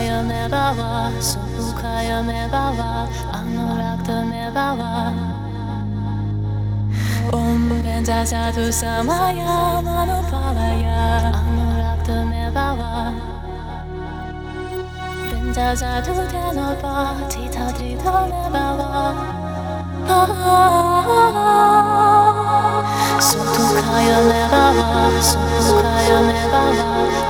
Kayo bawa Anurak me bawa Om benta satu samaya manupalaya Anurak me bawa Benta satu tenapa Tita tita me bawa Sutu kaya me bawa Sutu kaya me bawa Anurak me bawa